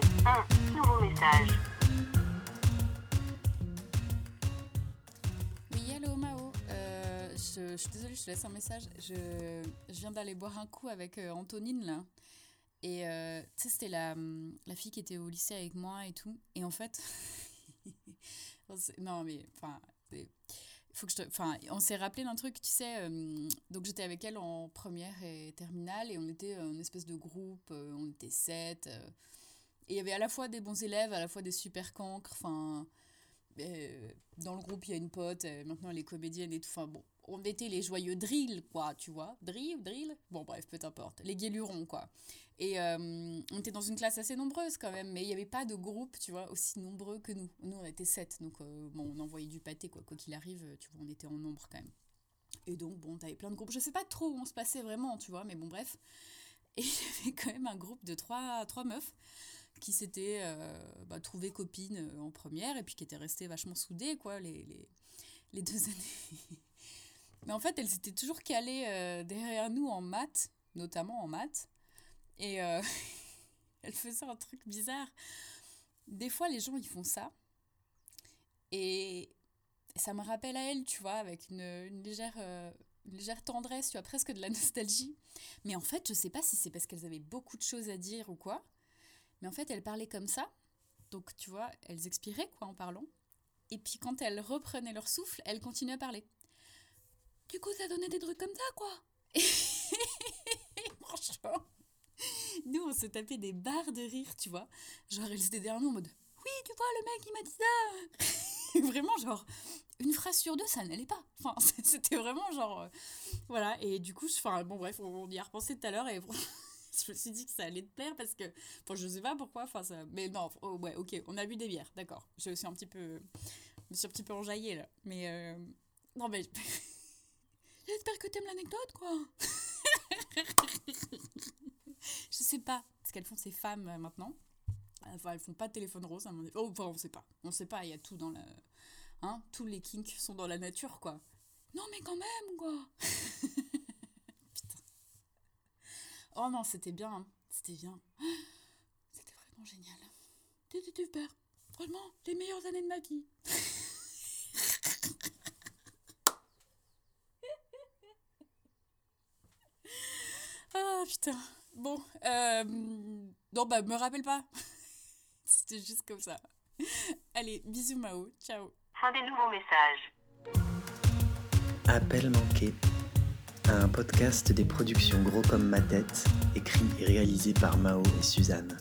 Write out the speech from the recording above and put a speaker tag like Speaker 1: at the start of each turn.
Speaker 1: trouvé un nouveau message.
Speaker 2: Oui, allô Mao. Euh, je, suis désolée, je te laisse un message. Je, je viens d'aller boire un coup avec euh, Antonine là. Et euh, tu sais, c'était la, hum, la fille qui était au lycée avec moi et tout. Et en fait. non, mais. Enfin. Faut que je te- Enfin, on s'est rappelé d'un truc, tu sais. euh, donc j'étais avec elle en première et terminale et on était euh, une espèce de groupe. on était sept. Et il y avait à la fois des bons élèves, à la fois des super cancres. Enfin. euh, dans le groupe, il y a une pote, euh, maintenant elle est comédienne et tout. Enfin bon, on était les joyeux drill, quoi, tu vois. Drill, drill? Bon, bref, peu importe. Les guélurons, quoi. Et euh, on était dans une classe assez nombreuse quand même, mais il n'y avait pas de groupe, tu vois, aussi nombreux que nous. Nous, on était sept, donc bon, on envoyait du pâté, quoi. Quoi qu'il arrive, tu vois, on était en nombre quand même. Et donc, bon, t'avais plein de groupes. Je sais pas trop où on se passait vraiment, tu vois, mais bon, bref. Et il quand même un groupe de trois, trois meufs qui s'étaient euh, bah, trouvées copines euh, en première et puis qui étaient restées vachement soudées, quoi, les, les, les deux années. Mais en fait, elles étaient toujours calées euh, derrière nous en maths, notamment en maths. Et euh, elles faisaient un truc bizarre. Des fois, les gens, ils font ça. Et ça me rappelle à elle, tu vois, avec une, légère, euh, légère tendresse, tu vois, presque de la nostalgie. Mais en fait, je sais pas si c'est parce qu'elles avaient beaucoup de choses à dire ou quoi. Mais en fait, elles parlaient comme ça. Donc, tu vois, elles expiraient, quoi, en parlant. Et puis, quand elles reprenaient leur souffle, elles continuaient à parler. Du coup, ça donnait des trucs comme ça, quoi. Franchement, nous, on se tapait des barres de rire, tu vois. Genre, elles étaient derrière nous en mode Oui, tu vois, le mec, il m'a dit ça. vraiment, genre, une phrase sur deux, ça n'allait pas. Enfin, c'était vraiment genre. euh, voilà, et du coup, enfin, bon, bref, on y a repensé tout à l'heure et je me suis dit que ça allait te plaire parce que. Enfin, je sais pas pourquoi, enfin, ça. Mais non, oh, ouais, ok, on a bu des bières, d'accord. Je suis un petit peu. Je me suis un petit peu enjaillée là. Mais. euh, Non, mais. J'espère que t'aimes l'anecdote, quoi. je sais pas ce qu'elles font ces femmes euh, maintenant. Enfin, elles font pas de téléphone rose, à mon avis. Oh, enfin, on sait pas. On sait pas, il y a tout dans la. Hein Tous les kinks sont dans la nature, quoi. Non, mais quand même, quoi. Putain. Oh non, c'était bien. hein. C'était bien. C'était vraiment génial. C'était super. Franchement, les meilleures années de ma vie. Ah putain. Bon, euh, non bah me rappelle pas. C'était juste comme ça. Allez, bisous Mao, ciao.
Speaker 1: Fin des nouveaux messages.
Speaker 3: Appel manqué. Un podcast des productions Gros comme ma tête, écrit et réalisé par Mao et Suzanne.